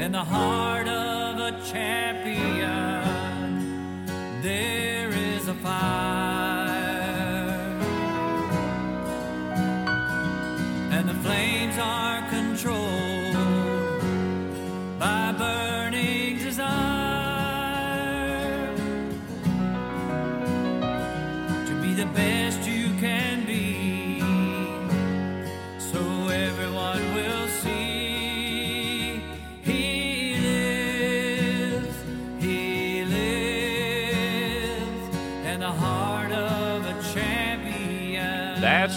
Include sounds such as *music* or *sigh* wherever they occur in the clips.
in the heart of a champion, there is a fire.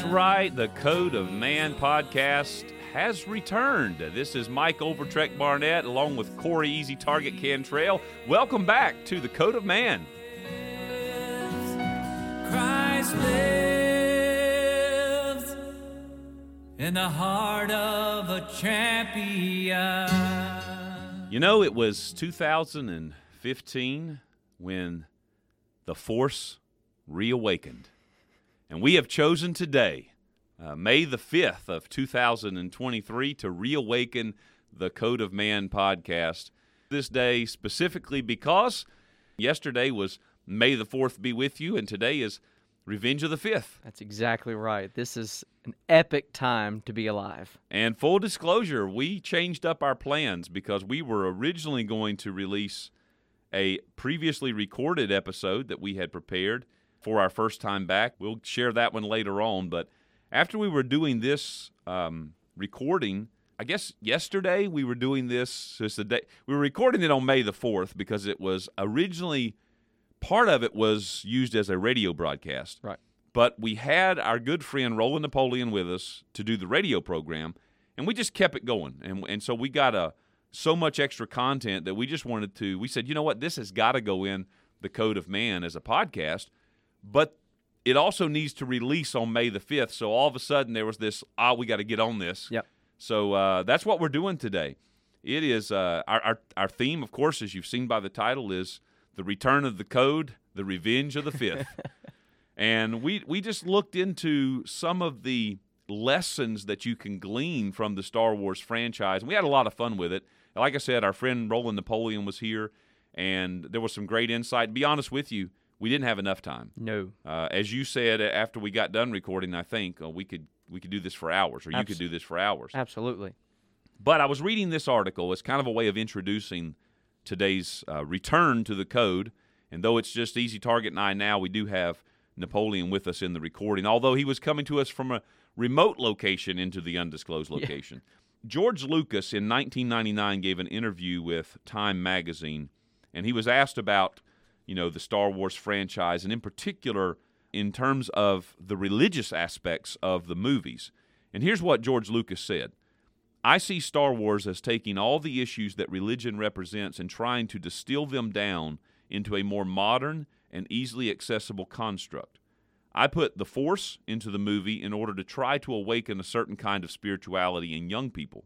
Right. The Code of Man podcast has returned. This is Mike Overtrek Barnett along with Corey Easy Target Cantrell. Welcome back to the Code of Man. Christ lives in the heart of a champion. You know, it was 2015 when the Force reawakened. And we have chosen today, uh, May the 5th of 2023, to reawaken the Code of Man podcast. This day specifically because yesterday was May the 4th be with you, and today is Revenge of the 5th. That's exactly right. This is an epic time to be alive. And full disclosure, we changed up our plans because we were originally going to release a previously recorded episode that we had prepared for our first time back. We'll share that one later on. But after we were doing this um, recording, I guess yesterday we were doing this. Just the day we were recording it on May the fourth because it was originally part of it was used as a radio broadcast. Right. But we had our good friend Roland Napoleon with us to do the radio program, and we just kept it going. And and so we got a so much extra content that we just wanted to. We said, you know what, this has got to go in the Code of Man as a podcast, but it also needs to release on May the fifth. So all of a sudden there was this, ah, we got to get on this. Yep. So uh, that's what we're doing today. It is uh, our, our our theme, of course, as you've seen by the title, is the return of the code, the revenge of the fifth. *laughs* and we we just looked into some of the lessons that you can glean from the Star Wars franchise, and we had a lot of fun with it. Like I said, our friend Roland Napoleon was here, and there was some great insight. To be honest with you, we didn't have enough time. No. Uh, as you said after we got done recording, I think uh, we could we could do this for hours, or you could do this for hours. Absolutely. But I was reading this article. It's kind of a way of introducing today's uh, return to the code. And though it's just Easy Target and I now, we do have Napoleon with us in the recording, although he was coming to us from a remote location into the undisclosed *laughs* location. George Lucas in 1999 gave an interview with Time magazine, and he was asked about, you know, the Star Wars franchise, and in particular, in terms of the religious aspects of the movies. And here's what George Lucas said. I see Star Wars as taking all the issues that religion represents and trying to distill them down into a more modern and easily accessible construct. I put the Force into the movie in order to try to awaken a certain kind of spirituality in young people,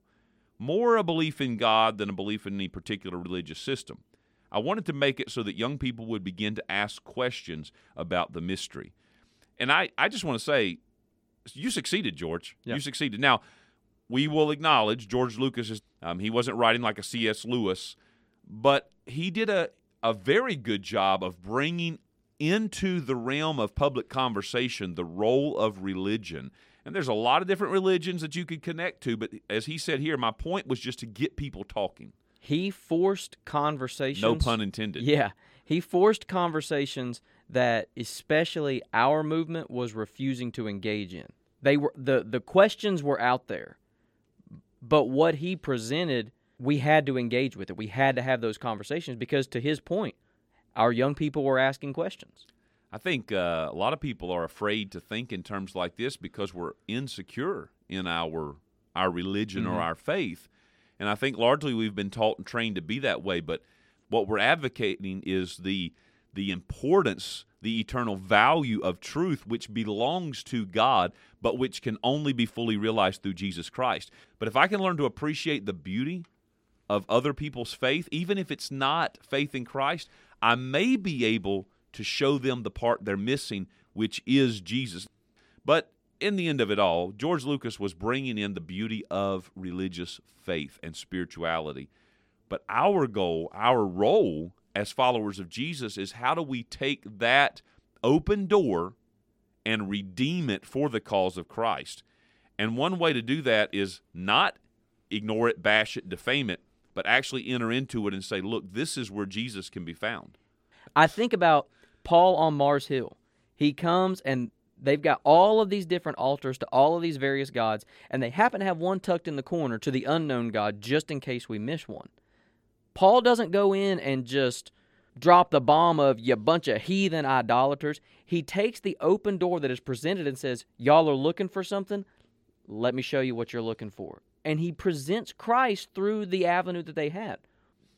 more a belief in God than a belief in any particular religious system. I wanted to make it so that young people would begin to ask questions about the mystery. And I, I just want to say, you succeeded, George. Yeah. You succeeded. Now, we will acknowledge George Lucas is um, he wasn't writing like a C.S. Lewis, but he did a a very good job of bringing into the realm of public conversation the role of religion. And there's a lot of different religions that you could connect to, but as he said here, my point was just to get people talking. He forced conversations. No pun intended. Yeah. He forced conversations that especially our movement was refusing to engage in. They were the the questions were out there. But what he presented, we had to engage with it. We had to have those conversations because to his point, our young people were asking questions. I think uh, a lot of people are afraid to think in terms like this because we're insecure in our our religion or our faith, and I think largely we've been taught and trained to be that way. But what we're advocating is the the importance, the eternal value of truth, which belongs to God, but which can only be fully realized through Jesus Christ. But if I can learn to appreciate the beauty of other people's faith, even if it's not faith in Christ, I may be able to show them the part they're missing, which is Jesus. But in the end of it all, George Lucas was bringing in the beauty of religious faith and spirituality But our goal, our role as followers of Jesus is how do we take that open door and redeem it for the cause of Christ? And one way to do that is not ignore it, bash it, defame it, but actually enter into it and say, look, this is where Jesus can be found. I think about Paul on Mars Hill. He comes and they've got all of these different altars to all of these various gods, and they happen to have one tucked in the corner to the unknown God just in case we miss one. Paul doesn't go in and just drop the bomb of you bunch of heathen idolaters. He takes the open door that is presented and says, Y'all are looking for something? Let me show you what you're looking for. And he presents Christ through the avenue that they had.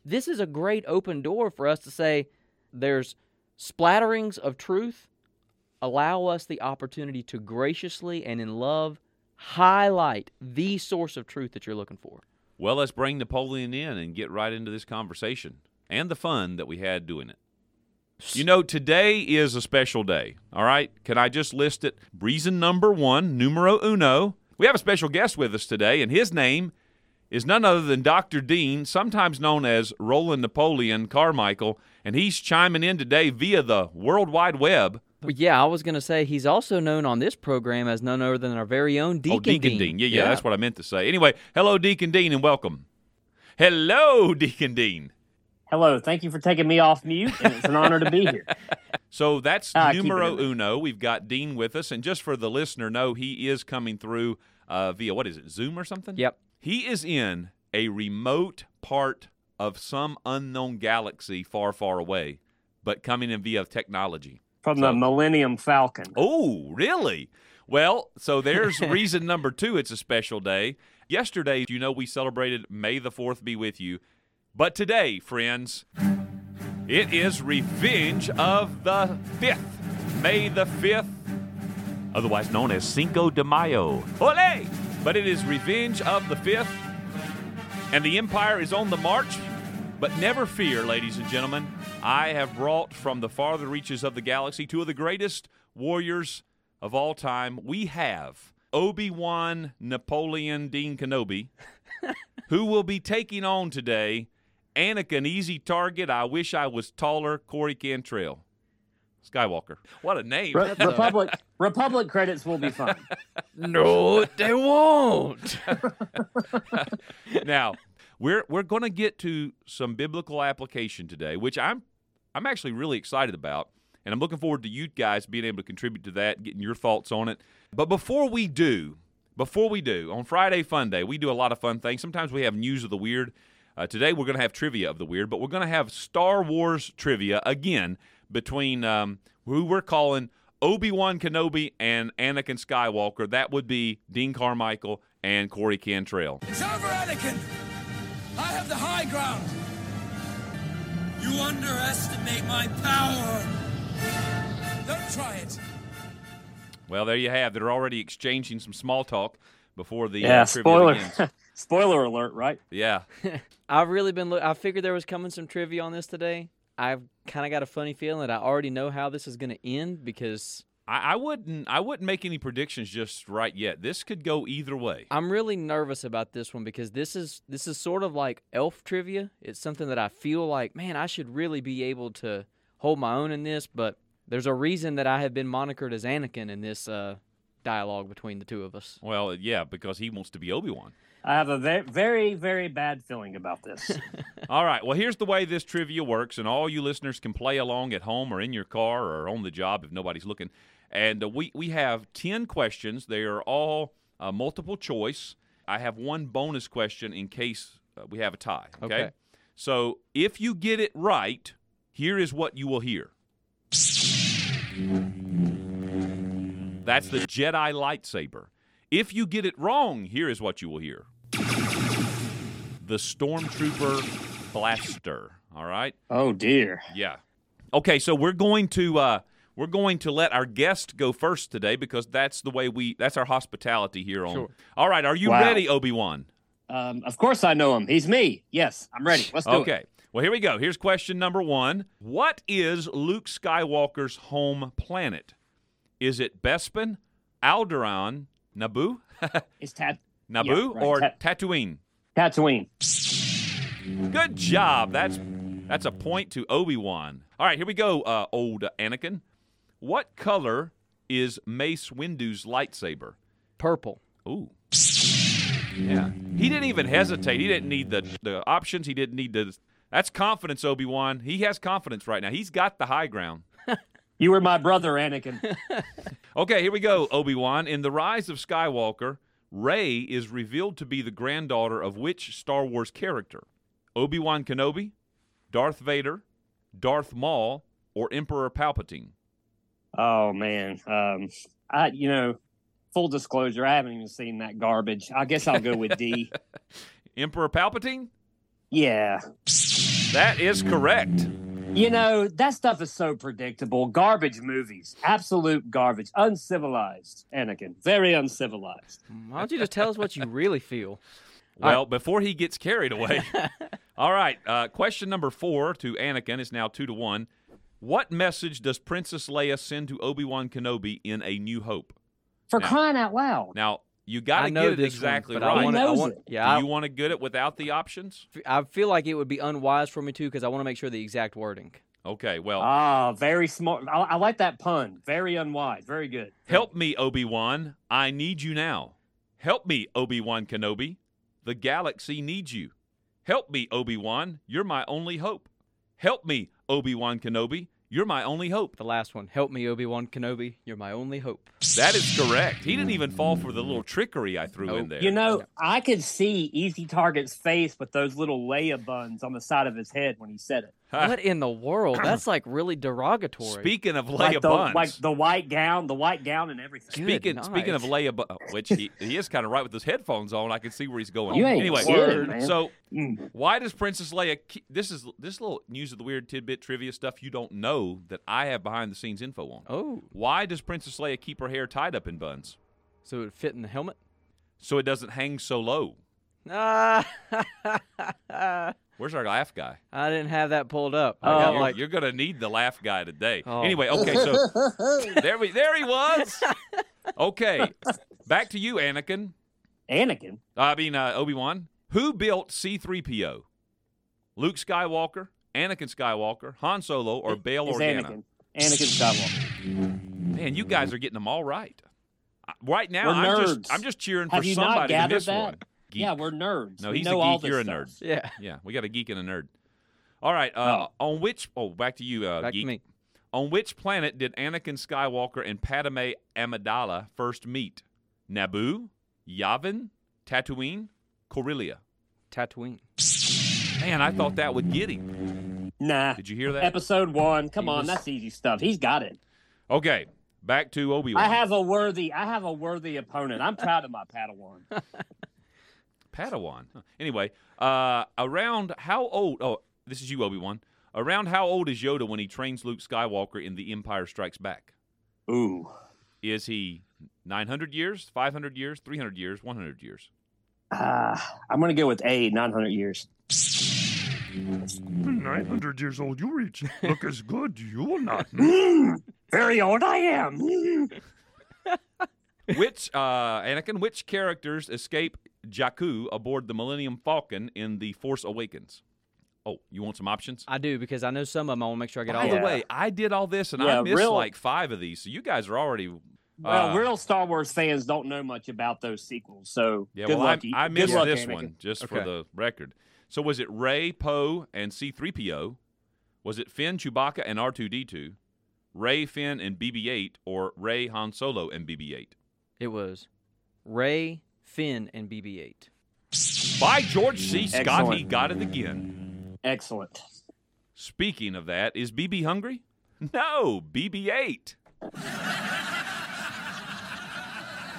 This is a great open door for us to say, there's splatterings of truth. Allow us the opportunity to graciously and in love highlight the source of truth that you're looking for. Well, let's bring Napoleon in and get right into this conversation and the fun that we had doing it. You know, today is a special day, all right? Can I just list it? Reason number one, numero uno. We have a special guest with us today, and his name is none other than Dr. Dean, sometimes known as Roland Napoleon Carmichael, and he's chiming in today via the World Wide Web. Well, yeah, I was going to say he's also known on this program as none other than our very own Deacon, Dean. oh, Deacon Dean. Yeah, yeah, that's what I meant to say. Anyway, hello, Deacon Dean, and welcome. Hello, *laughs* Deacon Dean. Hello, thank you for taking me off mute, and it's an honor to be here. *laughs* So that's uh, numero uno. We've got Dean with us, and just for the listener, know he is coming through uh, via what is it, Zoom or something? Yep. He is in a remote part of some unknown galaxy far, far away, but coming in via technology. From the Millennium Falcon. Oh, really? Well, so there's *laughs* reason number two. It's a special day. Yesterday, you know, we celebrated May the 4th be with you. But today, friends, it is Revenge of the 5th. May the 5th, otherwise known as Cinco de Mayo. Ole! But it is Revenge of the 5th, and the Empire is on the march. But never fear, ladies and gentlemen, I have brought from the farther reaches of the galaxy two of the greatest warriors of all time. We have Obi Wan Napoleon Dean Kenobi, *laughs* who will be taking on today Anakin, easy target. I wish I was taller. Corey Cantrell. Skywalker. What a name. Re- Republic Republic credits will be fine. *laughs* no, they won't. *laughs* now, we're we're going to get to some biblical application today, which I'm I'm actually really excited about, and I'm looking forward to you guys being able to contribute to that, getting your thoughts on it. But before we do, before we do, on Friday Fun Day, we do a lot of fun things. Sometimes we have news of the weird. Uh, today we're going to have trivia of the weird, but we're going to have Star Wars trivia again between um, who we're calling Obi Wan Kenobi and Anakin Skywalker. That would be Dean Carmichael and Corey Cantrell. It's over, Anakin. I have the high ground. You underestimate my power. Don't try it. Well, there you have. They're already exchanging some small talk before the yeah, uh, spoiler. *laughs* Spoiler alert, right? Yeah. *laughs* I've really been. Lo- I figured there was coming some trivia on this today. I've kind of got a funny feeling that I already know how this is going to end because I, I, wouldn't. I wouldn't make any predictions just right yet. This could go either way. I'm really nervous about this one because this is this is sort of like elf trivia. It's something that I feel like, man, I should really be able to hold my own in this. But there's a reason that I have been monikered as Anakin in this uh, dialogue between the two of us. Well, yeah, because he wants to be Obi Wan. I have a very, very, very bad feeling about this. *laughs* all right. Well, here's the way this trivia works, and all you listeners can play along at home or in your car or on the job if nobody's looking. And uh, we we have ten questions. They are all uh, multiple choice. I have one bonus question in case uh, we have a tie. Okay? okay. So if you get it right, here is what you will hear. That's the Jedi lightsaber. If you get it wrong, here is what you will hear the Stormtrooper Blaster. All right. Oh dear. Yeah. Okay, so we're going to uh, we're going to let our guest go first today because that's the way we that's our hospitality here on. Sure. All right, are you wow. ready, Obi Wan? Um, of course I know him. He's me. Yes, I'm ready. Let's do okay. it. Okay. Well, here we go. Here's question number one. What is Luke Skywalker's home planet? Is it Bespin, Alderaan, Naboo? *laughs* it's Tat. Naboo yeah, right. or Ta- Tatooine? Tatooine. Good job. That's that's a point to Obi Wan. All right, here we go. Uh, old Anakin. What color is Mace Windu's lightsaber? Purple. Ooh. Yeah. He didn't even hesitate. He didn't need the, the options. He didn't need the. That's confidence, Obi Wan. He has confidence right now. He's got the high ground. *laughs* You were my brother, Anakin. *laughs* Okay, here we go, Obi Wan. In The Rise of Skywalker, Rey is revealed to be the granddaughter of which Star Wars character? Obi Wan Kenobi, Darth Vader, Darth Maul, or Emperor Palpatine? Oh man, um, I you know, full disclosure, I haven't even seen that garbage. I guess I'll go with D. *laughs* Emperor Palpatine? Yeah, That is correct. you know that stuff is so predictable. Garbage movies, absolute garbage, uncivilized. Anakin, very uncivilized. Why don't you just tell us what you really feel? *laughs* Well, before he gets carried away. *laughs* All right, uh, question number four to Anakin is now two to one. What message does Princess Leia send to Obi Wan Kenobi in A New Hope? For Now- crying out loud! Now, you got to get it exactly one, but right. I want, He I knows want, it. yeah, I, Do you want to get it without the options? I feel like it would be unwise for me to because I want to make sure the exact wording. Okay, well, Ah, very smart. I, I like that pun. Very unwise. Very good. help me, Obi Wan. I need you now. Help me, Obi Wan Kenobi. The galaxy needs you. Help me, Obi Wan. You're my only hope. Help me, Obi Wan Kenobi. You're my only hope. The last one. Help me, Obi Wan Kenobi. You're my only hope. That is correct. He didn't even fall for the little trickery I threw in there. You know, I could see Easy Target's face with those little Leia buns on the side of his head when he said it. What in the world? *clears throat* That's like really derogatory. Speaking of Leia like the, Buns, like the white gown, the white gown and everything. Good speaking speaking of. Leia, Bu- which he, he is kind of right with his headphones on. I can see where he's going. You ain't anyway, kidding, man. so Mm. why does Princess Leia? Keep, this is this little news of the weird tidbit trivia stuff you don't know that I have behind the scenes info on. Oh, Why does Princess Leia keep her hair tied up in buns so it would fit in the helmet? so it doesn't hang so low? Ah, *laughs* Where's our laugh guy? I didn't have that pulled up. Oh, you're, like, you're gonna need the laugh guy today. Oh. Anyway, okay, so *laughs* there we there he was. *laughs* Okay, back to you, Anakin. Anakin. I mean uh, Obi Wan. Who built C three PO? Luke Skywalker, Anakin Skywalker, Han Solo, or Bail It's Organa? Anakin. Anakin Skywalker. Man, you guys are getting them all right. Right now, We're I'm nerds. just I'm just cheering for Have you not somebody to miss that? one. Geek. Yeah, we're nerds. No, we he's know a all geek. this You're a stuff. nerd. yeah. Yeah, we got a geek and a nerd. All right. Uh, On which? Oh, back to you, uh, Back geek. to me. On which planet did Anakin Skywalker and Padme Amidala first meet? Naboo, Yavin, Tatooine, Corellia. Tatooine. Man, I thought that would get him. Nah. Did you hear that? Episode one. Come He on, was- that's easy stuff. He's got it. Okay, back to Obi Wan. I have a worthy. I have a worthy opponent. I'm proud of my Padawan. *laughs* Padawan. Huh. Anyway, uh, around how old? Oh, this is you, Obi Wan. Around how old is Yoda when he trains Luke Skywalker in The Empire Strikes Back? Ooh. Is he 900 years, 500 years, 300 years, 100 years? Uh, I'm going to go with A, 900 years. 900 years old, you reach. Look as good. You will not. *laughs* Very old I am. *laughs* which uh, Anakin? Which characters escape Jakku aboard the Millennium Falcon in The Force Awakens? Oh, you want some options? I do because I know some of them. I want to make sure I get By all the way, I did all this and I missed real- like five of these, so you guys are already. Well, Uh, real Star Wars fans don't know much about those sequels, so Yeah, good well, luck. I, I good missed luck, this Anakin. one just for the record. So was it Rey, Poe, and C-3PO? Was it Finn, Chewbacca, and R2D2? Rey, Finn, and BB-8, or Rey, Han Solo, and BB-8? It was Rey, Finn, and BB-8. By George C. Scott, Excellent. he got it again. Excellent. Speaking of that, is BB hungry? *laughs* No, BB-8.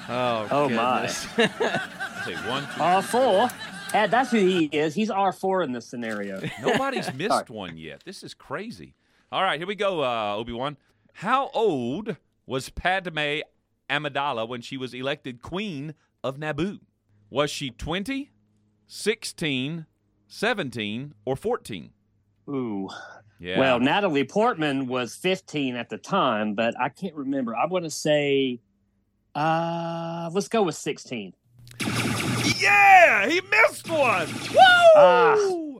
Oh, Oh, my. goodness. *laughs* Say one, two. R4. Ed, that's who he is. He's R4 in this scenario. Nobody's *laughs* missed one yet. This is crazy. All right, here we go, uh, Obi Wan. How old was Padme Amidala when she was elected Queen of Naboo? Was she 20, 16, 17, or 14? Ooh. Yeah. Well, Natalie Portman was 15 at the time, but I can't remember. I want to say, uh, let's go with 16. yeah, he missed one. Woo! Ah.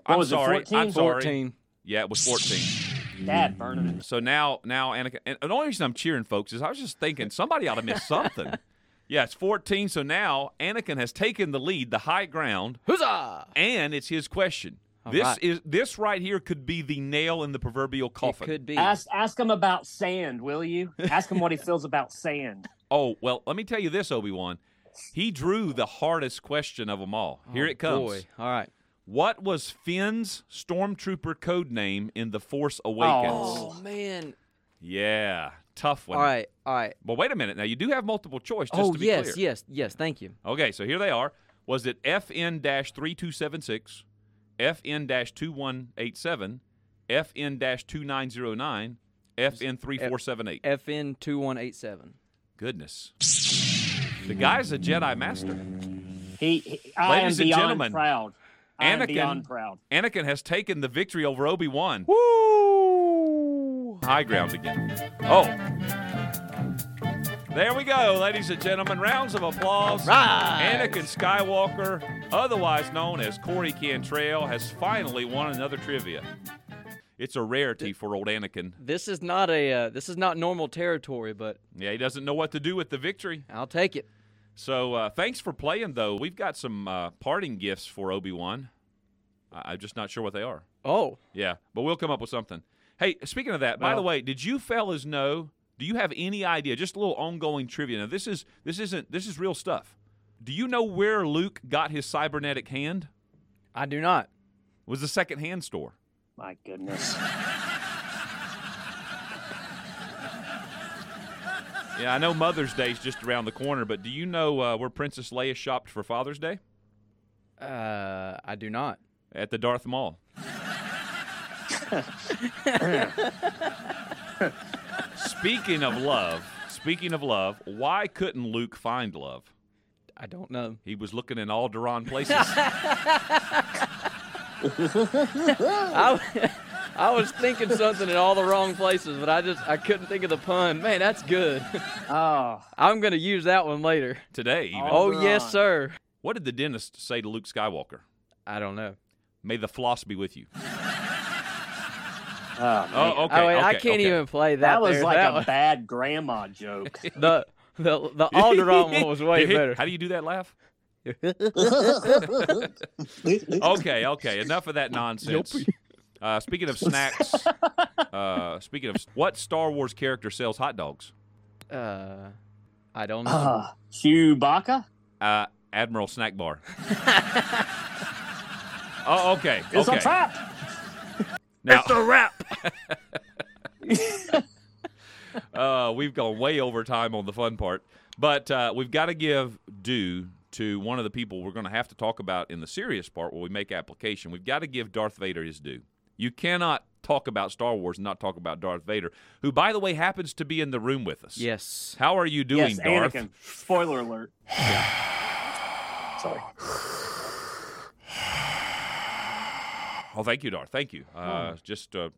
I'm was it, sorry. 14? I'm sorry. 14. Yeah, it was 14. Dad burning it. So now, now Anakin. And the only reason I'm cheering, folks, is I was just thinking somebody ought to miss something. *laughs* yeah, it's 14. So now Anakin has taken the lead, the high ground, Huzzah! and it's his question. All this right. is this right here could be the nail in the proverbial It coffin. could be. Ask ask him about sand, will you? Ask him what he feels about sand. *laughs* Oh well, let me tell you this, Obi Wan. He drew the hardest question of them all. Here Oh, it comes. Boy. All right. What was Finn's stormtrooper code name in The Force Awakens? Oh, oh man. Yeah, tough one. All right. All right. Well, wait a minute. Now you do have multiple choice. Just Oh, to be yes, clear. yes, yes. Thank you. Okay, so here they are. Was it FN 3276, FN 2187, FN 2909, FN 3478? FN 2187. Goodness. The guy's a Jedi Master. He, he I Ladies am and beyond gentlemen, proud. I am Anakin- beyond proud. Anakin has taken the victory over Obi Wan. Woo! High ground again. Oh. There we go, ladies and gentlemen. Rounds of applause. Right. Anakin Skywalker, otherwise known as Corey Cantrell, has finally won another trivia. It's a rarity for old Anakin. This is not a uh, this is not normal territory, but Yeah, he doesn't know what to do with the victory. I'll take it. So uh, thanks for playing, though. We've got some uh, parting gifts for Obi Wan. I- I'm just not sure what they are. Oh, Yeah, but we'll come up with something. Hey, speaking of that, by the way, did you fellas know? Do you have any idea? Just a little ongoing trivia. Now, this is this isn't this is real stuff. Do you know where Luke got his cybernetic hand? I do not. It was a second hand store. My goodness. *laughs* Yeah, I know Mother's Day is just around the corner, but do you know uh, where Princess Leia shopped for Father's Day? Uh, I do not. At the Darth Mall. speaking of love, speaking of love, why couldn't Luke find love? I don't know. He was looking in Alderaan places. *laughs* I, I was thinking something in all the wrong places, but I just I couldn't think of the pun. Man, that's good. *laughs* Oh, I'm gonna use that one later. Today, even. Oh Right. yes, sir. What did the dentist say to Luke Skywalker? I don't know. May the floss be with you. *laughs* oh. Oh, okay. oh wait, I can't okay. even play that. that was there. like That a was- bad grandma joke. *laughs* the the the Alderaan one was way better. How do you do that laugh? Okay, okay. Enough of that nonsense. Uh, speaking of *laughs* snacks, uh, speaking of what Star Wars character sells hot dogs? Uh, I don't know. Uh, Chewbacca? Uh, Admiral Snack Bar. *laughs* oh, okay. It's okay. a trap. Now, It's a wrap. *laughs* uh, we've gone way over time on the fun part, but uh, we've got to give due to one of the people we're going to have to talk about in the serious part where we make application. We've got to give Darth Vader his due. You cannot talk about Star Wars and not talk about Darth Vader, who, by the way, happens to be in the room with us. yes. How are you doing, yes, Darth? Anakin. Spoiler alert. *sighs* Sorry. Oh, thank you, Darth. Thank you. Uh, Just, uh,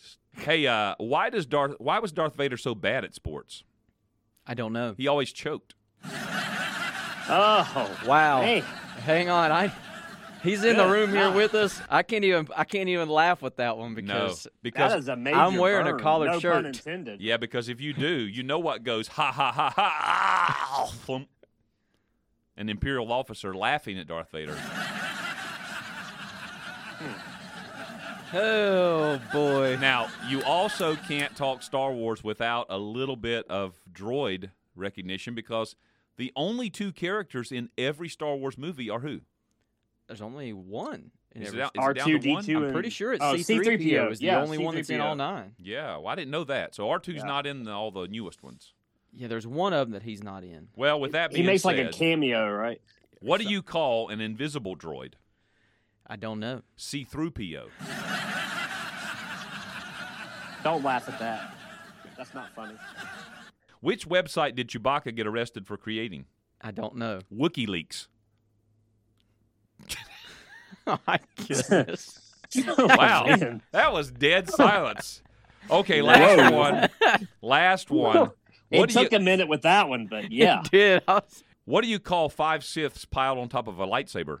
s- hey, uh, why does Darth? Why was Darth Vader so bad at sports? I don't know. He always choked. *laughs* Oh, Wow. hey. Hang on. I he's in the room here ah. with us. I can't even I can't even laugh with that one because no, because That is a major I'm wearing a collared no shirt. Pun intended. Yeah, because if you do, you know what goes ha ha ha ha. thump. *laughs* An imperial officer laughing at Darth Vader. Hmm. oh boy. Now, you also can't talk Star Wars without a little bit of droid recognition because the only two characters in every Star Wars movie are who? There's only one. in Is it every- out- is it down to one? R2D2 I'm pretty sure it's oh, C3PO is the yeah, only one that's in all nine. Yeah, well, I didn't know that. So R2's Yeah. not in the, all the newest ones. Yeah, there's one of them that he's not in. Well, with that He being makes said, like a cameo, right? what do you call an invisible droid? I don't know. See-through PO. Don't laugh at that. That's not funny. Which website did Chewbacca get arrested for creating? I don't know. WikiLeaks. *laughs* Oh my goodness. *laughs* *laughs* Wow, Man. that was dead silence. Okay, last one. Last one. It What do you took a minute with that one, but yeah. It did. Was- What do you call five Siths piled on top of a lightsaber?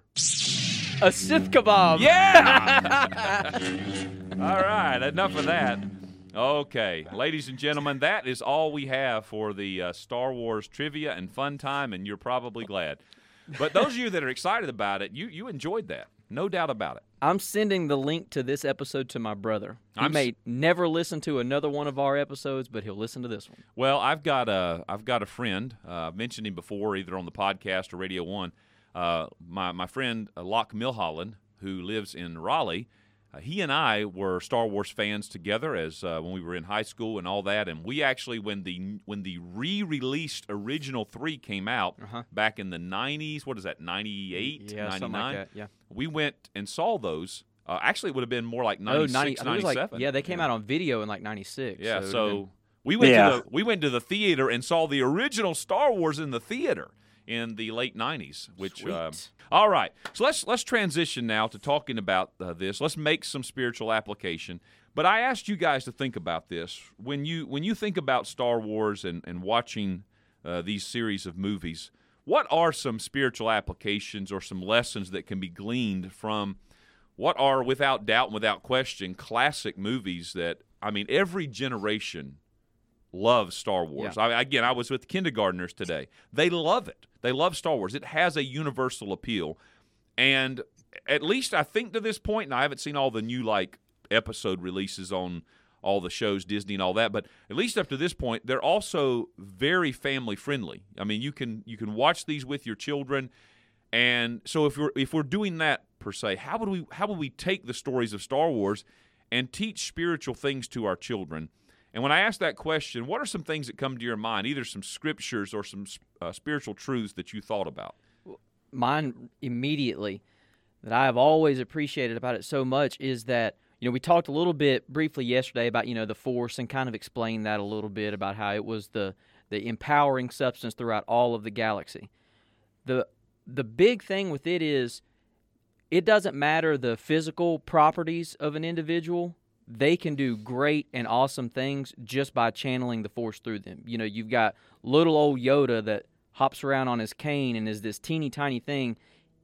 A Sith kebab. Yeah. all right, enough of that. Okay, ladies and gentlemen, that is all we have for the uh, Star Wars trivia and fun time, and you're probably glad. But those of you that are excited about it, you you enjoyed that, no doubt about it. I'm sending the link to this episode to my brother. He s- may never listen to another one of our episodes, but he'll listen to this one. Well, I've got a I've got a friend. Uh, I've mentioned him before, either on the podcast or Radio One. Uh, my my friend uh, Locke Milholland, who lives in Raleigh. Uh, he and I were Star Wars fans together as uh, when we were in high school and all that. And we actually, when the when the re-released original three came out Uh-huh. back in the '90s, what is that? '98, Yeah, something like '99. that. Yeah. We went and saw those. Uh, actually, it would have been more like Oh, 90, I think it was like, yeah, they came out on video in like 96. Yeah, so, so been- we went Yeah. to the we went to the theater and saw the original Star Wars in the theater in the late '90s. Which, um, all right, so let's let's transition now to talking about uh, this. Let's make some spiritual application. But I asked you guys to think about this when you when you think about Star Wars and and watching uh, these series of movies. What are some spiritual applications or some lessons that can be gleaned from what are, without doubt and without question, classic movies that, I mean, every generation loves Star Wars. I, again, I was with kindergartners today. They love it. They love Star Wars. It has a universal appeal. And at least I think to this point, and I haven't seen all the new, like, episode releases on all the shows, Disney and all that, but at least up to this point, they're also very family friendly. I mean, you can you can watch these with your children. And so if we're if we're doing that per se, how would we how would we take the stories of Star Wars and teach spiritual things to our children? And when I ask that question, what are some things that come to your mind, either some scriptures or some uh, spiritual truths that you thought about? mine immediately that I have always appreciated about it so much is that you know we talked a little bit briefly yesterday about you know the force and kind of explained that a little bit about how it was the the empowering substance throughout all of the galaxy. The the big thing with it is it doesn't matter the physical properties of an individual. They can do great and awesome things just by channeling the force through them. You know, you've got little old Yoda that hops around on his cane and is this teeny tiny thing,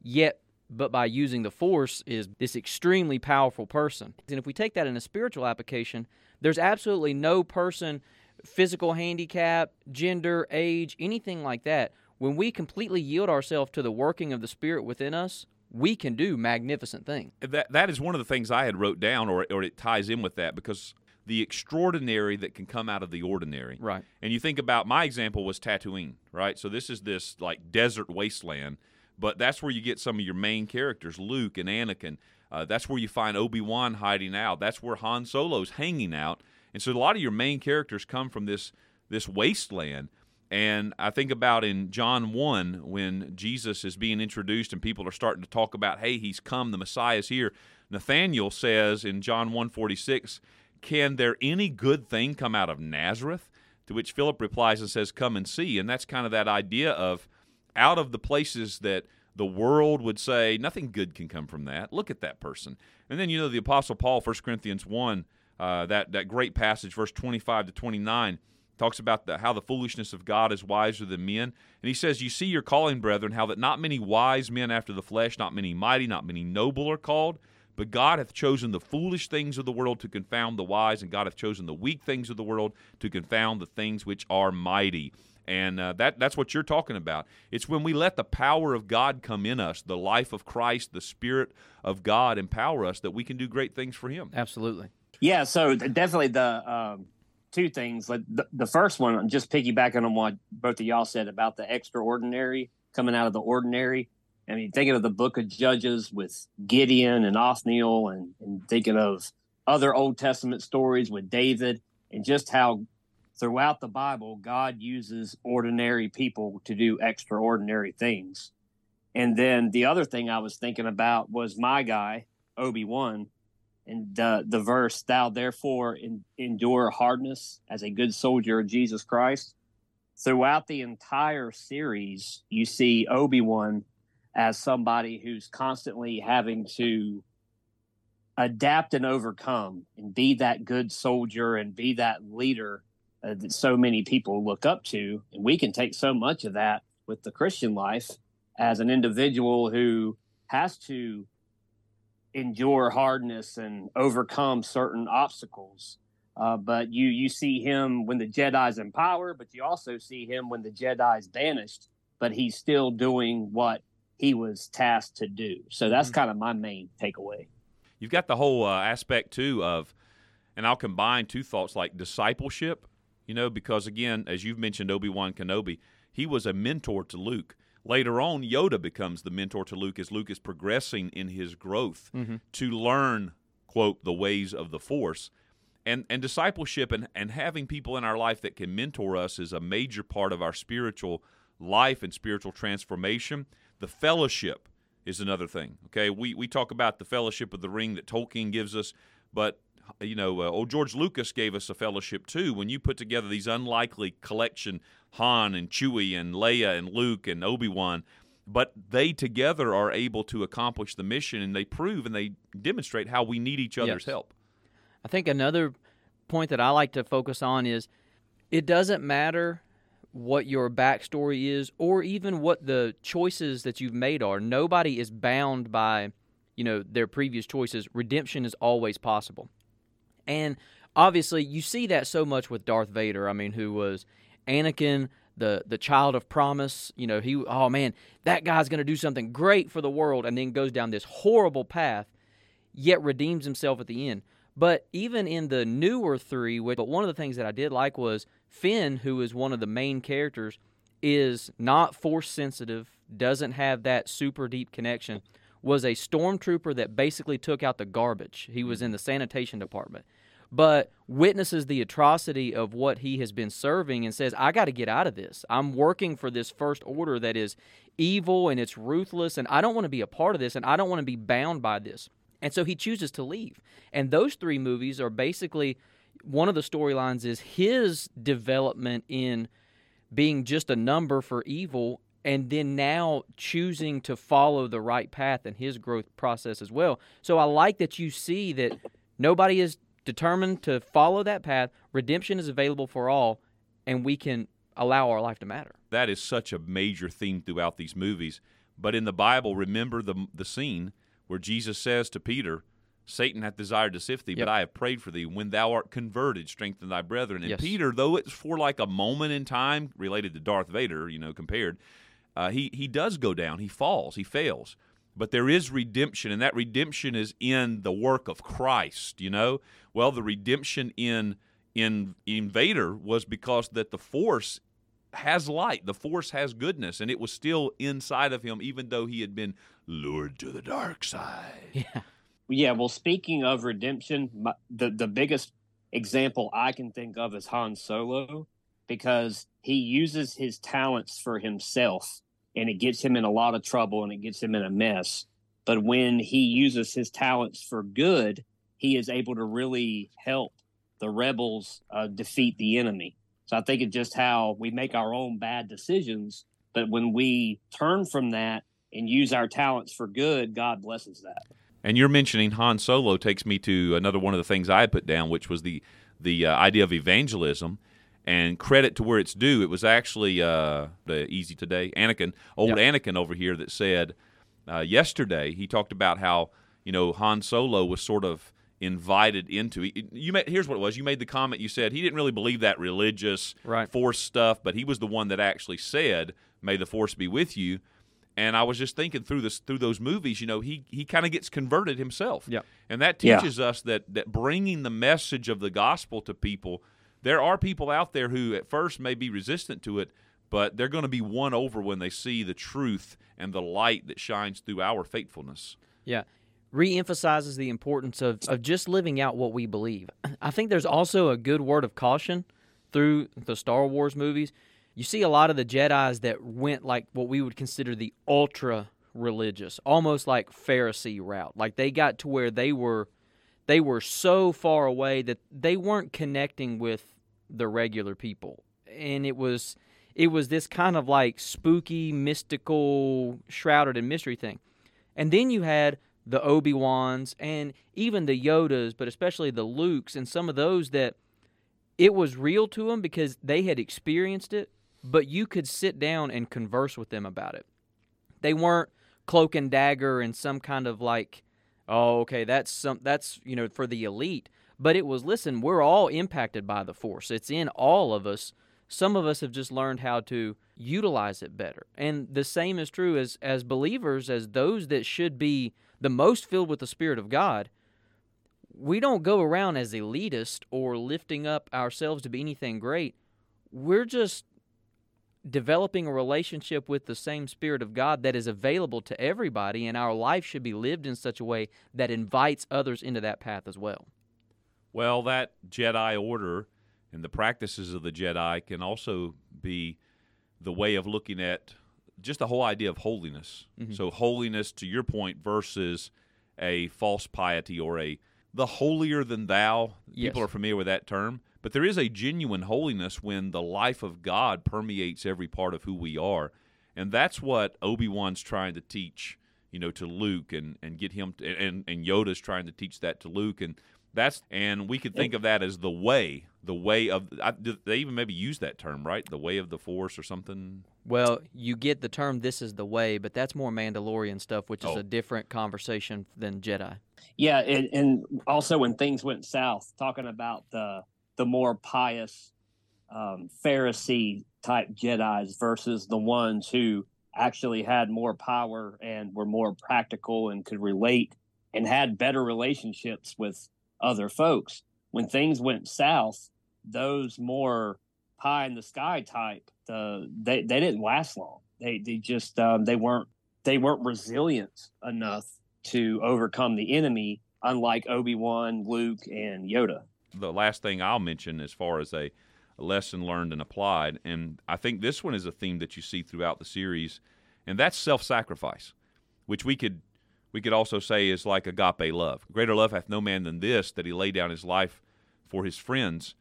yet but by using the force is this extremely powerful person. And if we take that in a spiritual application, there's absolutely no person, physical handicap, gender, age, anything like that. When we completely yield ourselves to the working of the Spirit within us, we can do magnificent things. That that is one of the things I had wrote down, or or it ties in with that because the extraordinary that can come out of the ordinary. Right. And you think about my example was Tatooine, right? So this is this like desert wasteland, but that's where you get some of your main characters, Luke and Anakin. Uh, that's where you find Obi Wan hiding out. That's where Han Solo's hanging out. And so a lot of your main characters come from this this wasteland. And I think about in John 1 when Jesus is being introduced and people are starting to talk about, hey, he's come, the Messiah's here. Nathaniel says in John 146, can there any good thing come out of Nazareth? To which Philip replies and says, come and see. And that's kind of that idea of out of the places that the world would say nothing good can come from that. Look at that person. And then you know the Apostle Paul, 1 Corinthians 1, uh, that, that great passage, verse 25 to 29, talks about the, how the foolishness of God is wiser than men. And he says, You see your calling, brethren, how that not many wise men after the flesh, not many mighty, not many noble are called. But God hath chosen the foolish things of the world to confound the wise, and God hath chosen the weak things of the world to confound the things which are mighty. And uh, that, that's what you're talking about. It's when we let the power of God come in us, the life of Christ, the Spirit of God empower us, that we can do great things for Him. Absolutely. Yeah, so definitely the um, two things. Like the, the first one, I'm just piggybacking on what both of y'all said about the extraordinary coming out of the ordinary. I mean, thinking of the book of Judges with Gideon and Othniel, and, and thinking of other Old Testament stories with David, and just how throughout the Bible, God uses ordinary people to do extraordinary things. And then the other thing I was thinking about was my guy, Obi Wan, and the, verse, Thou therefore in, endure hardness as a good soldier of Jesus Christ. Throughout the entire series, you see Obi Wan as somebody who's constantly having to adapt and overcome and be that good soldier and be that leader uh, that so many people look up to. And we can take so much of that with the Christian life as an individual who has to endure hardness and overcome certain obstacles. Uh, but you you see him when the Jedi's in power, but you also see him when the Jedi's banished, but he's still doing what he was tasked to do. So that's mm-hmm. kind of my main takeaway. You've got the whole uh, aspect too of, and I'll combine two thoughts like discipleship. You know, because again, as you've mentioned, Obi Wan Kenobi, he was a mentor to Luke. Later on, Yoda becomes the mentor to Luke as Luke is progressing in his growth mm-hmm. to learn, quote, the ways of the Force. And, and discipleship and, and having people in our life that can mentor us is a major part of our spiritual life and spiritual transformation. The fellowship is another thing. Okay, we, we talk about the fellowship of the ring that Tolkien gives us, but you know, uh, old George Lucas gave us a fellowship too. When you put together these unlikely collection, Han and Chewie and Leia and Luke and Obi Wan, but they together are able to accomplish the mission, and they prove and they demonstrate how we need each other's yes. help. I think another point that I like to focus on is it doesn't matter what your backstory is or even what the choices that you've made are. Nobody is bound by, you know, their previous choices. Redemption is always possible. And obviously, you see that so much with Darth Vader. I mean, who was Anakin, the the child of promise. You know, he oh man, that guy's going to do something great for the world, and then goes down this horrible path, yet redeems himself at the end. But even in the newer three, which, but one of the things that I did like was Finn, who is one of the main characters, is not force sensitive, doesn't have that super deep connection, was a stormtrooper that basically took out the garbage. He was in the sanitation department but witnesses the atrocity of what he has been serving and says, I got to get out of this. I'm working for this first order that is evil and it's ruthless, and I don't want to be a part of this, and I don't want to be bound by this. And so he chooses to leave. And those three movies are basically one of the storylines is his development in being just a number for evil and then now choosing to follow the right path in his growth process as well. So I like that you see that nobody is determined to follow that path, redemption is available for all, and we can allow our life to matter. That is such a major theme throughout these movies. But in the Bible, remember the the scene where Jesus says to Peter, Satan hath desired to sift thee, yep. but I have prayed for thee. When thou art converted, strengthen thy brethren. And yes. Peter, though it's for like a moment in time related to Darth Vader, you know, compared, uh, he he does go down. He falls. He fails but there is redemption and that redemption is in the work of christ you know? Well the redemption in in invader was because that the force has light the force has goodness and it was still inside of him even though he had been lured to the dark side. Yeah. Yeah well speaking of redemption the the biggest example i can think of is han solo because he uses his talents for himself and it gets him in a lot of trouble and it gets him in a mess. But when he uses his talents for good, he is able to really help the rebels uh, defeat the enemy. So I think it's just how we make our own bad decisions, but when we turn from that and use our talents for good, God blesses that. And you're mentioning Han Solo takes me to another one of the things I put down, which was the the uh, idea of evangelism and credit to where it's due. It was actually uh, the Easy Today, Anakin, old yep. Anakin over here, that said uh, yesterday he talked about how you know Han Solo was sort of invited into. You made, here's what it was. You made the comment. You said he didn't really believe that religious right. force stuff, but he was the one that actually said, "May the force be with you." And I was just thinking through this through those movies, you know, he he kind of gets converted himself. Yeah. And that teaches yeah. us that that bringing the message of the gospel to people there are people out there who at first may be resistant to it, but they're going to be won over when they see the truth and the light that shines through our faithfulness. Yeah. Reemphasizes the importance of, of just living out what we believe. *clears throat* I think there's also a good word of caution through the Star Wars movies. You see a lot of the Jedi's that went like what we would consider the ultra religious, almost like Pharisee route. Like they got to where they were they were so far away that they weren't connecting with the regular people. And it was it was this kind of like spooky, mystical, shrouded in mystery thing. And then you had the Obi-Wans and even the Yodas, but especially the Lukes and some of those that it was real to them because they had experienced it, but you could sit down and converse with them about it. They weren't cloak and dagger and some kind of like Oh, okay, that's some that's you know for the elite. But it was listen, we're all impacted by the force. It's in all of us. Some of us have just learned how to utilize it better. And the same is true as as believers as those that should be the most filled with the spirit of God. We don't go around as elitist or lifting up ourselves to be anything great. We're just developing a relationship with the same Spirit of God that is available to everybody, and our life should be lived in such a way that invites others into that path as well. Well, that Jedi order and the practices of the Jedi can also be the way of looking at just the whole idea of holiness. Mm-hmm. So, holiness, to your point, versus a false piety or a the holier than thou. Yes. People are familiar with that term. But there is a genuine holiness when the life of God permeates every part of who we are. And that's what Obi Wan's trying to teach, you know, to Luke and, and get him to, and, and Yoda's trying to teach that to Luke. And that's and we could think of that as the way, the way of I, they even maybe use that term, right? The way of the force or something. Well, you get the term "this is the way," but that's more Mandalorian stuff, which is Oh. a different conversation than Jedi. Yeah, and, and also when things went south, talking about the the more pious um, Pharisee type Jedi's versus the ones who actually had more power and were more practical and could relate and had better relationships with other folks. When things went south, those more pie in the sky type, the they, they didn't last long. They they just um, they weren't they weren't resilient enough to overcome the enemy, unlike Obi Wan, Luke, and Yoda. The last thing I'll mention as far as a, lesson learned and applied, and I think this one is a theme that you see throughout the series, and that's self-sacrifice, which we could we could also say is like agape love. Greater love hath no man than this, that he lay down his life for his friends.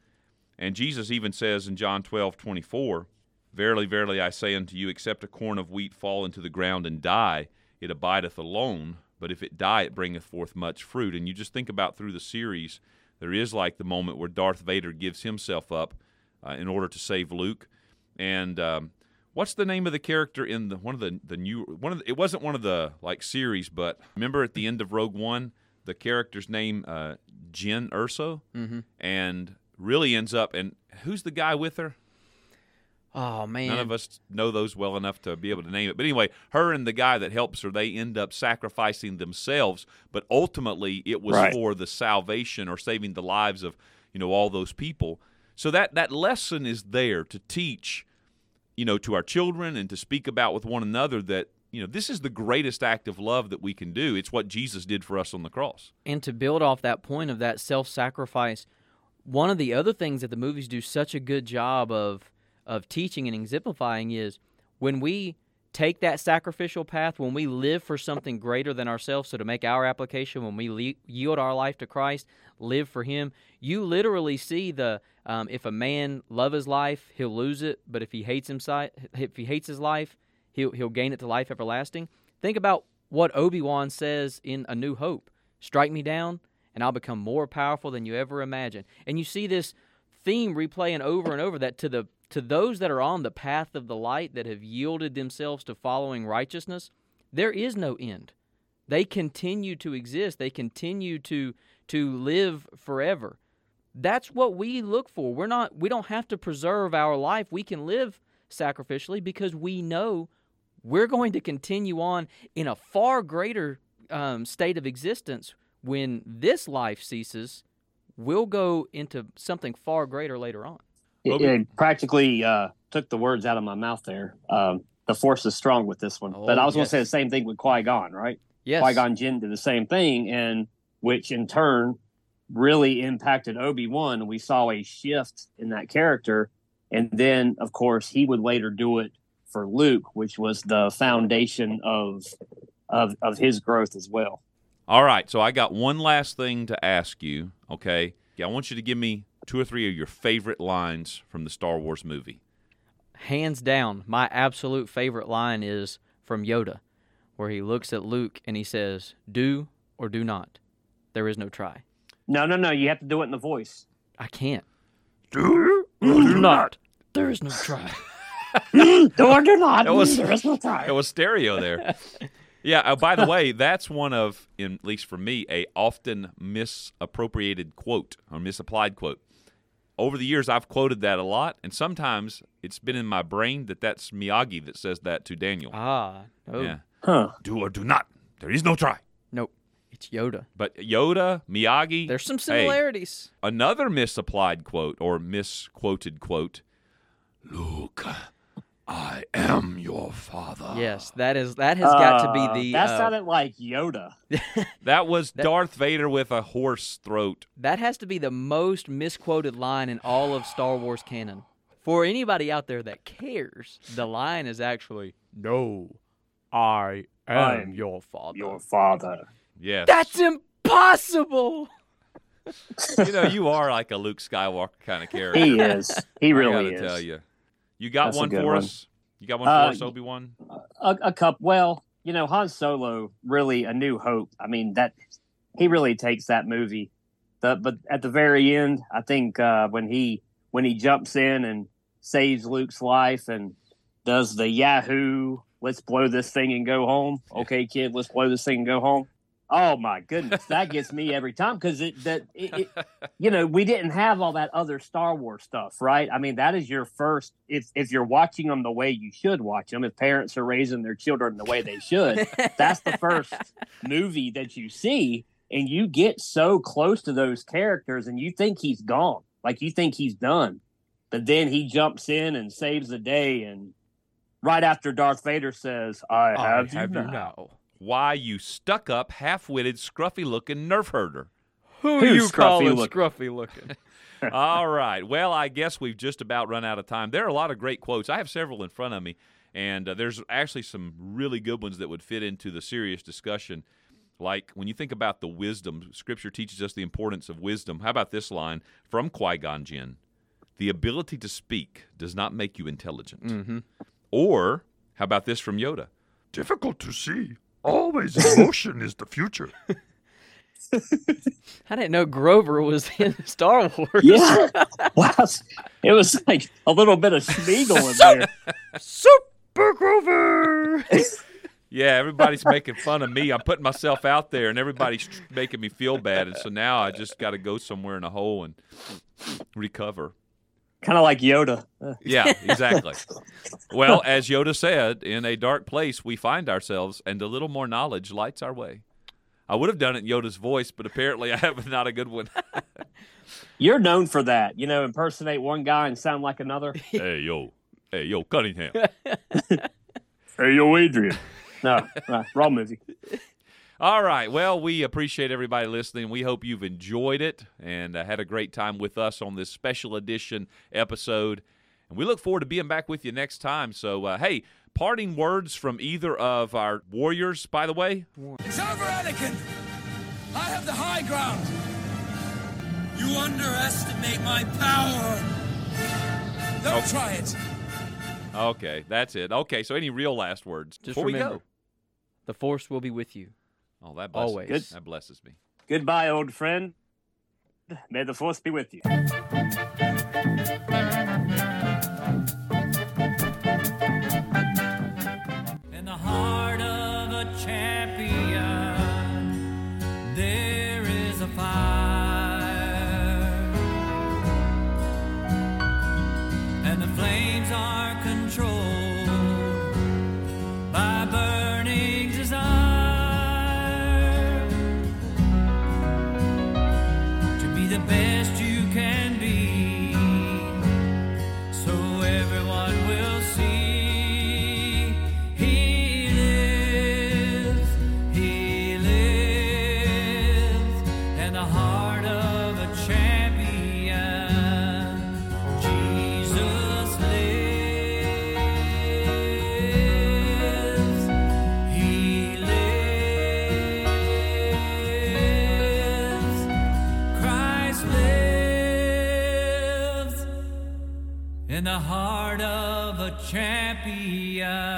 And Jesus even says in John twelve twenty four, Verily, verily, I say unto you, except a corn of wheat fall into the ground and die, it abideth alone. But if it die, it bringeth forth much fruit. And you just think about through the series, there is like the moment where Darth Vader gives himself up uh, in order to save Luke. And um, what's the name of the character in the one of the the new one of the, it wasn't one of the like series, but remember at the end of Rogue One, the character's name uh, Jyn Erso, Mhm. and really ends up and who's the guy with her? Oh man, None of us know those well enough to be able to name it. But anyway, her and the guy that helps her, they end up sacrificing themselves, but ultimately it was Right. for the salvation or saving the lives of, you know, all those people. So that that lesson is there to teach, you know, to our children and to speak about with one another that, you know, this is the greatest act of love that we can do. It's what Jesus did for us on the cross. And to build off that point of that self sacrifice, one of the other things that the movies do such a good job of of teaching and exemplifying is when we take that sacrificial path, when we live for something greater than ourselves, so to make our application, when we le- yield our life to Christ, live for Him, you literally see the um, if a man love his life, he'll lose it, but if he hates himself, if he hates his life, he'll he'll gain it to life everlasting. Think about what Obi Wan says in A New Hope: "Strike me down, and I'll become more powerful than you ever imagined." And you see this theme replaying over and over that to the to those that are on the path of the light that have yielded themselves to following righteousness, there is no end. They continue to exist. They continue to to live forever. That's what we look for. We're not we don't have to preserve our life. We can live sacrificially because we know we're going to continue on in a far greater um, state of existence when this life ceases. We'll go into something far greater later on. It, it practically uh, took the words out of my mouth there. Um, the force is strong with this one. but Oh, I was going to say the same thing with Qui Gon, right? Yes. Qui Gon Jinn did the same thing, and which in turn really impacted Obi Wan. We saw a shift in that character, and then of course he would later do it for Luke, which was the foundation of of of his growth as well. All right, so I got one last thing to ask you, okay? I want you to give me two or three of your favorite lines from the Star Wars movie. hands down, my absolute favorite line is from Yoda, where he looks at Luke and he says, "Do or do not. There is no try." No, no, no. You have to do it in the voice. I can't. Do or do not. There is no try. *laughs* do or do not. That was- There is no time. It was stereo there. Yeah. Uh, by the way, that's one of, in, at least for me, a often misappropriated quote or misapplied quote. Over the years, I've quoted that a lot, and sometimes it's been in my brain that that's Miyagi that says that to Daniel. Ah, no, Yeah. Huh. Do or do not. There is no try. nope. It's Yoda. But Yoda, Miyagi, There's some hey, similarities. another misapplied quote or misquoted quote. Luke, I am your father. Yes, that is that has got to Uh, be the That uh, sounded like Yoda. *laughs* That was Darth Vader with a hoarse throat. that has to be the most misquoted line in all of Star Wars canon. For anybody out there that cares, the line is actually "No, I am I'm your father." Your father. Yes. That's impossible. you know, you are like a Luke Skywalker kind of *laughs* character. He is. He I really gotta is. tell you. You got That's one for one. us? You got one for Uh, us, Obi Wan? a, a cup. Well, you know, Han Solo really a New Hope. I mean that he really takes that movie. The but at the very end, I think uh, when he when he jumps in and saves Luke's life and does the Yahoo, let's blow this thing and go home. Okay, kid, let's blow this thing and go home. Oh my goodness, that gets me every time because it that it, it, you know we didn't have all that other Star Wars stuff, right? I mean, that is your first. If if you're watching them the way you should watch them, if parents are raising their children the way they should, that's the first *laughs* movie that you see, and you get so close to those characters, and you think he's gone, like you think he's done, but then he jumps in and saves the day, and right after Darth Vader says, "I have, you, now." Why, you stuck up, half witted, scruffy looking nerf herder. Who Who's you calling scruffy looking? scruffy looking? *laughs* All right. Well, I guess we've just about run out of time. There are a lot of great quotes. I have several in front of me, and uh, there's actually some really good ones that would fit into the serious discussion. Like when you think about the wisdom, Scripture teaches us the importance of wisdom. How about this line from Qui Gon Jinn? The ability to speak does not make you intelligent. Mhm. Or how about this from Yoda? Difficult to see. Always emotion is the future. *laughs* I didn't know Grover was in *laughs* Star Wars. Yeah, wow, it was like a little bit of Schmiegel in there. Super Grover. *laughs* Yeah, everybody's making fun of me. I'm putting myself out there, and everybody's making me feel bad. And so now I just got to go somewhere in a hole and recover. Kind of like Yoda. Yeah, exactly. *laughs* well, as Yoda said, in a dark place we find ourselves, and a little more knowledge lights our way. I would have done it in Yoda's voice, but apparently I have not a good one. *laughs* You're known for that, you know, impersonate one guy and sound like another. *laughs* hey, yo. Hey, yo, Cunningham. hey, yo, Adrian. No, right, wrong movie. All right. Well, we appreciate everybody listening. We hope you've enjoyed it and uh, had a great time with us on this special edition episode. And we look forward to being back with you next time. So, uh, hey, parting words from either of our warriors, by the way. It's over, Anakin! I have the high ground! You underestimate my power! Don't try it! Okay, that's it. Okay, so any real last words Just before we go? the Force will be with you. Oh, that blesses, Always. Good. that blesses me. Goodbye, old friend. May the force be with you. The heart of a champion.